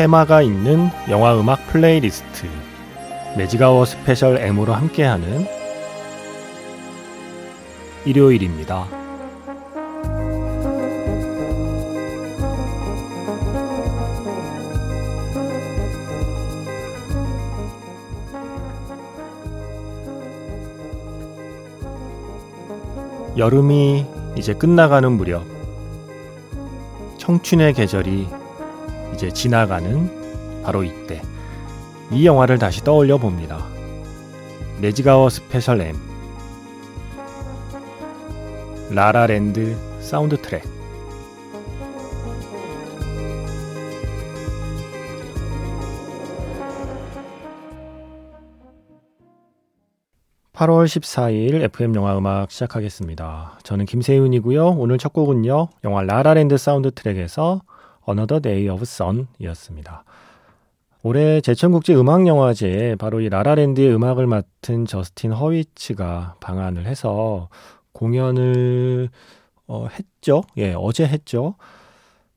테마가 있는 영화 음악 플레이리스트 매직아워 스페셜 M으로 함께하는 일요일입니다. 여름이 이제 끝나가는 무렵 청춘의 계절이 이제 지나가는 바로 이때 이 영화를 다시 떠올려 봅니다. 매직아워 스페셜 M 라라랜드 사운드 트랙 8월 14일 FM 영화 음악 시작하겠습니다. 저는 김세윤이고요. 오늘 첫 곡은요. 영화 라라랜드 사운드 트랙에서 Another Day of Sun이었습니다. 올해 제천국제 음악영화제에 바로 이 라라랜드의 음악을 맡은 저스틴 허위츠가 방한을 해서 공연을 어, 했죠. 예, 어제 했죠.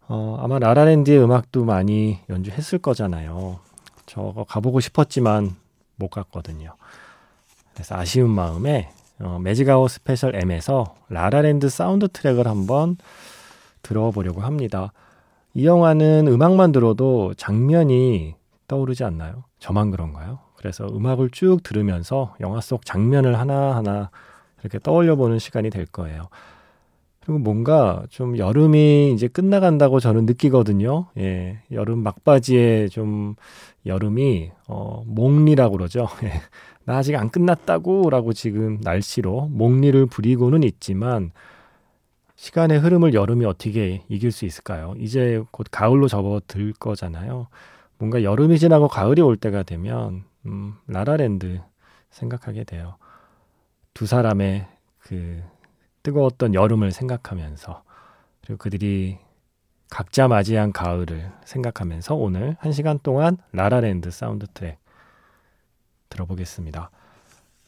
어, 아마 라라랜드의 음악도 많이 연주했을 거잖아요. 저거 가보고 싶었지만 못 갔거든요. 그래서 아쉬운 마음에 어, 매직아워 스페셜 M에서 라라랜드 사운드 트랙을 한번 들어보려고 합니다. 이 영화는 음악만 들어도 장면이 떠오르지 않나요? 저만 그런가요? 그래서 음악을 쭉 들으면서 영화 속 장면을 하나하나 이렇게 떠올려 보는 시간이 될 거예요. 그리고 뭔가 좀 여름이 이제 끝나간다고 저는 느끼거든요. 예. 여름 막바지에 좀 여름이 어 몽리라고 그러죠. 예. 나 아직 안 끝났다고라고 지금 날씨로 몽리를 부리고는 있지만 시간의 흐름을 여름이 어떻게 이길 수 있을까요? 이제 곧 가을로 접어들 거잖아요. 뭔가 여름이 지나고 가을이 올 때가 되면 음, 라라랜드 생각하게 돼요. 두 사람의 그 뜨거웠던 여름을 생각하면서 그리고 그들이 각자 맞이한 가을을 생각하면서 오늘 한 시간 동안 라라랜드 사운드 트랙 들어보겠습니다.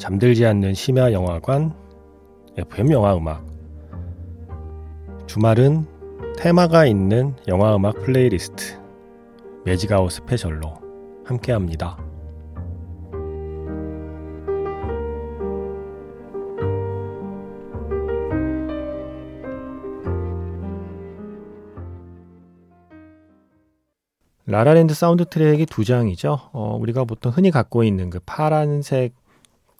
잠들지 않는 심야 영화관 FM 영화 음악 주말은 테마가 있는 영화 음악 플레이리스트 매직아워 스페셜로 함께 합니다. 라라랜드 사운드 트랙이 두 장이죠. 어, 우리가 보통 흔히 갖고 있는 그 파란색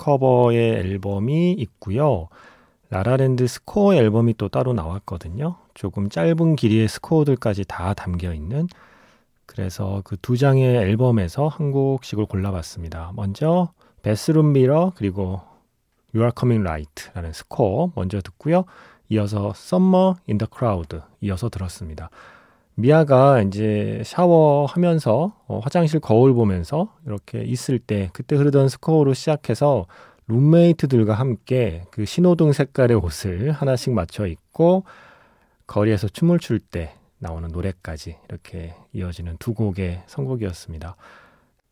커버의 앨범이 있고요. 라라랜드 스코어 앨범이 또 따로 나왔거든요. 조금 짧은 길이의 스코어들까지 다 담겨 있는 그래서 그 두 장의 앨범에서 한 곡씩을 골라봤습니다. 먼저 Bathroom Mirror 그리고 You Are Coming Right라는 스코어 먼저 듣고요. 이어서 Someone in the Crowd 이어서 들었습니다. 미아가 이제 샤워하면서 어, 화장실 거울 보면서 이렇게 있을 때 그때 흐르던 스코어로 시작해서 룸메이트들과 함께 그 신호등 색깔의 옷을 하나씩 맞춰 입고 거리에서 춤을 출 때 나오는 노래까지 이렇게 이어지는 두 곡의 선곡이었습니다.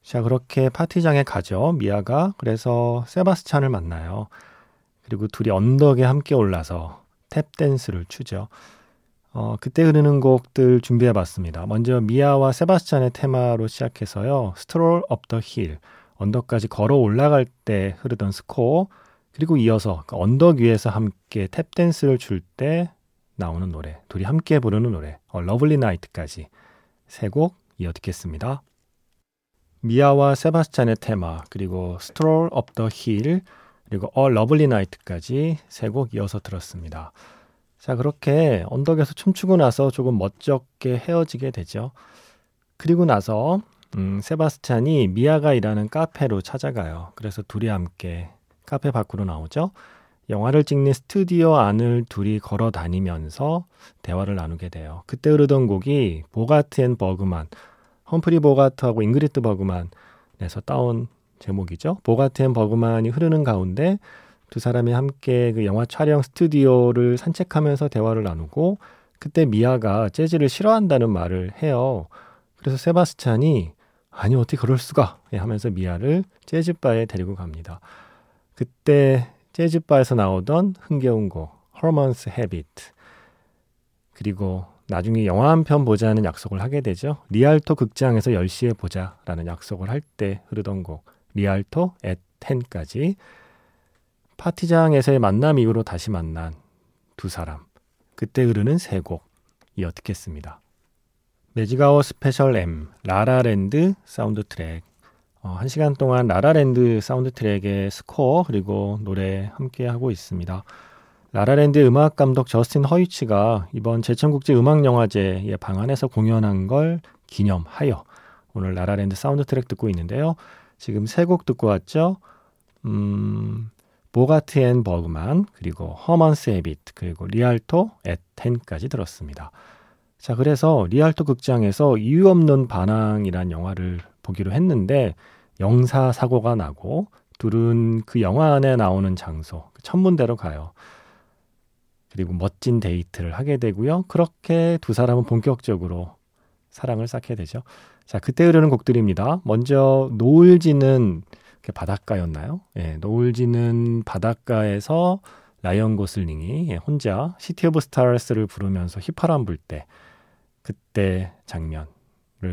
자, 그렇게 파티장에 가죠. 미아가. 그래서 세바스찬을 만나요. 그리고 둘이 언덕에 함께 올라서 탭 댄스를 추죠. 어, 그때 흐르는 곡들 준비해 봤습니다. 먼저 미아와 세바스찬의 테마로 시작해서요. Stroll Up the Hill, 언덕까지 걸어 올라갈 때 흐르던 스코어, 그리고 이어서 그 언덕 위에서 함께 탭댄스를 출때 나오는 노래, 둘이 함께 부르는 노래, 어, Lovely Night까지 세 곡 이어 듣겠습니다. 미아와 세바스찬의 테마, 그리고 Up the Hill, 그리고 A Lovely Night까지 세 곡 이어서 들었습니다. 자, 그렇게 언덕에서 춤추고 나서 조금 멋쩍게 헤어지게 되죠. 그리고 나서 음, 세바스찬이 미아가 일하는 카페로 찾아가요. 그래서 둘이 함께 카페 밖으로 나오죠. 영화를 찍는 스튜디오 안을 둘이 걸어 다니면서 대화를 나누게 돼요. 그때 흐르던 곡이 Bogart and Bergman, 험프리 보가트하고 잉그리트 버그만에서 따온 제목이죠. Bogart and Bergman이 흐르는 가운데 두 사람이 함께 그 영화 촬영 스튜디오를 산책하면서 대화를 나누고 그때 미아가 재즈를 싫어한다는 말을 해요. 그래서 세바스찬이 아니 어떻게 그럴 수가 하면서 미아를 재즈바에 데리고 갑니다. 그때 재즈바에서 나오던 흥겨운 곡 Habit 그리고 나중에 영화 한 편 보자는 약속을 하게 되죠. 리알토 극장에서 10시에 보자라는 약속을 할 때 흐르던 곡 Rialto at 10까지 파티장에서의 만남 이후로 다시 만난 두 사람 그때 흐르는 세 곡 이어 듣겠습니다. 매직아워 스페셜 M 라라랜드 사운드 트랙 어, 한 시간 동안 라라랜드 사운드 트랙의 스코어 그리고 노래 함께 하고 있습니다. 라라랜드 음악 감독 저스틴 허위츠가 이번 제천국제 음악 영화제에 방한해서 공연한 걸 기념하여 오늘 라라랜드 사운드 트랙 듣고 있는데요. 지금 세 곡 듣고 왔죠. 음, Bogart and Bergman 그리고 Herman's Habit 그리고 Rialto at Ten까지 들었습니다. 자, 그래서 리알토 극장에서 이유 없는 반항이란 영화를 보기로 했는데 영사 사고가 나고 둘은 그 영화 안에 나오는 장소 그 천문대로 가요. 그리고 멋진 데이트를 하게 되고요. 그렇게 두 사람은 본격적으로 사랑을 쌓게 되죠. 자, 그때 흐르는 곡들입니다. 먼저 노을 지는 바닷가였나요? 예, 노을 지는 바닷가에서 라이언 고슬링이 예, 혼자 City of Stars를 부르면서 휘파람 불 때 그때 장면을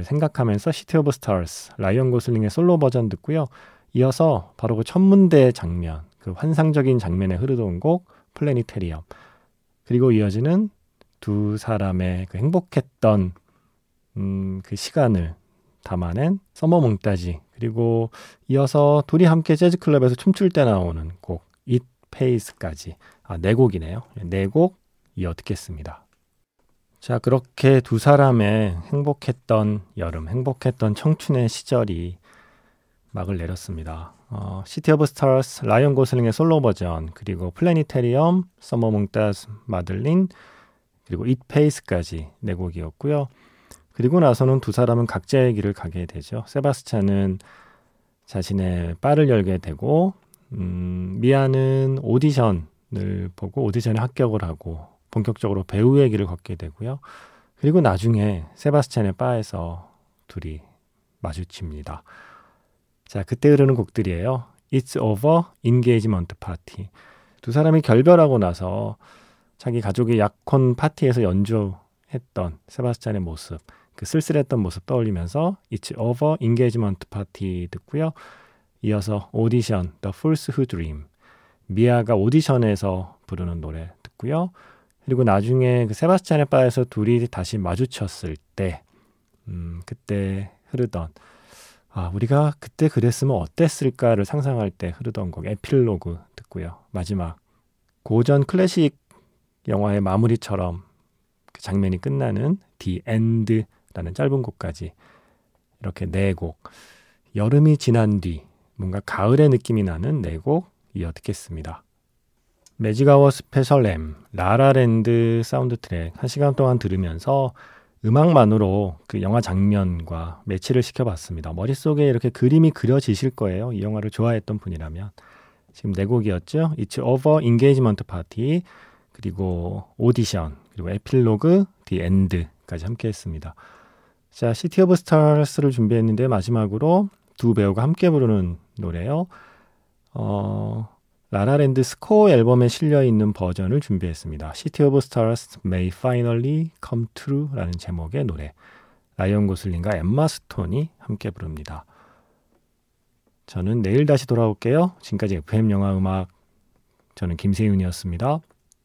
생각하면서 City of Stars 라이언 고슬링의 솔로 버전 듣고요. 이어서 바로 그 천문대 장면, 그 환상적인 장면에 흐르던 곡 Planetarium 그리고 이어지는 두 사람의 그 행복했던 음, 그 시간을 담아낸 Summer Montage 그리고 이어서 둘이 함께 재즈 클럽에서 춤출 때 나오는 곡 It Pays까지 아, 네 곡이네요. 네 곡 이어 듣겠습니다. 자, 그렇게 두 사람의 행복했던 여름, 행복했던 청춘의 시절이 막을 내렸습니다. 어, City of Stars, 라이언 고슬링의 솔로 버전, 그리고 Planetarium, Summer Montage, Madeline, 그리고 It Pays까지 네 곡이었고요. 그리고 나서는 두 사람은 각자의 길을 가게 되죠. 세바스찬은 자신의 바를 열게 되고, 음, 미아는 오디션을 보고 오디션에 합격을 하고 본격적으로 배우의 길을 걷게 되고요. 그리고 나중에 세바스찬의 바에서 둘이 마주칩니다. 자, 그때 흐르는 곡들이에요. It's Over, Engagement Party. 두 사람이 결별하고 나서 자기 가족의 약혼 파티에서 연주했던 세바스찬의 모습, 그 쓸쓸했던 모습 떠올리면서 It's Over, Engagement Party 듣고요. 이어서 오디션, The Fools Who Dream. 미아가 오디션에서 부르는 노래 듣고요. 그리고 나중에 그 세바스찬의 바에서 둘이 다시 마주쳤을 때, 음, 그때 흐르던 아, 우리가 그때 그랬으면 어땠을까를 상상할 때 흐르던 곡 에필로그 듣고요. 마지막 고전 클래식 영화의 마무리처럼 그 장면이 끝나는 The End 라는 짧은 곡까지 이렇게 네 곡. 여름이 지난 뒤 뭔가 가을의 느낌이 나는 네 곡 이어 듣겠습니다. 매직아워 스페셜 M 라라랜드 사운드 트랙 한 시간 동안 들으면서 음악만으로 그 영화 장면과 매치를 시켜봤습니다. 머릿속에 이렇게 그림이 그려지실 거예요. 이 영화를 좋아했던 분이라면. 지금 네 곡이었죠. It's Over, Engagement Party, 그리고 오디션, 그리고 에필로그, The End까지 함께 했습니다. 자, City of Stars를 준비했는데 마지막으로 두 배우가 함께 부르는 노래요. 어, 라라랜드 스코어 앨범에 실려 있는 버전을 준비했습니다. City of Stars May Finally Come True라는 제목의 노래. 라이언 고슬링과 엠마 스톤이 함께 부릅니다. 저는 내일 다시 돌아올게요. 지금까지 FM 영화 음악 저는 김세윤이었습니다.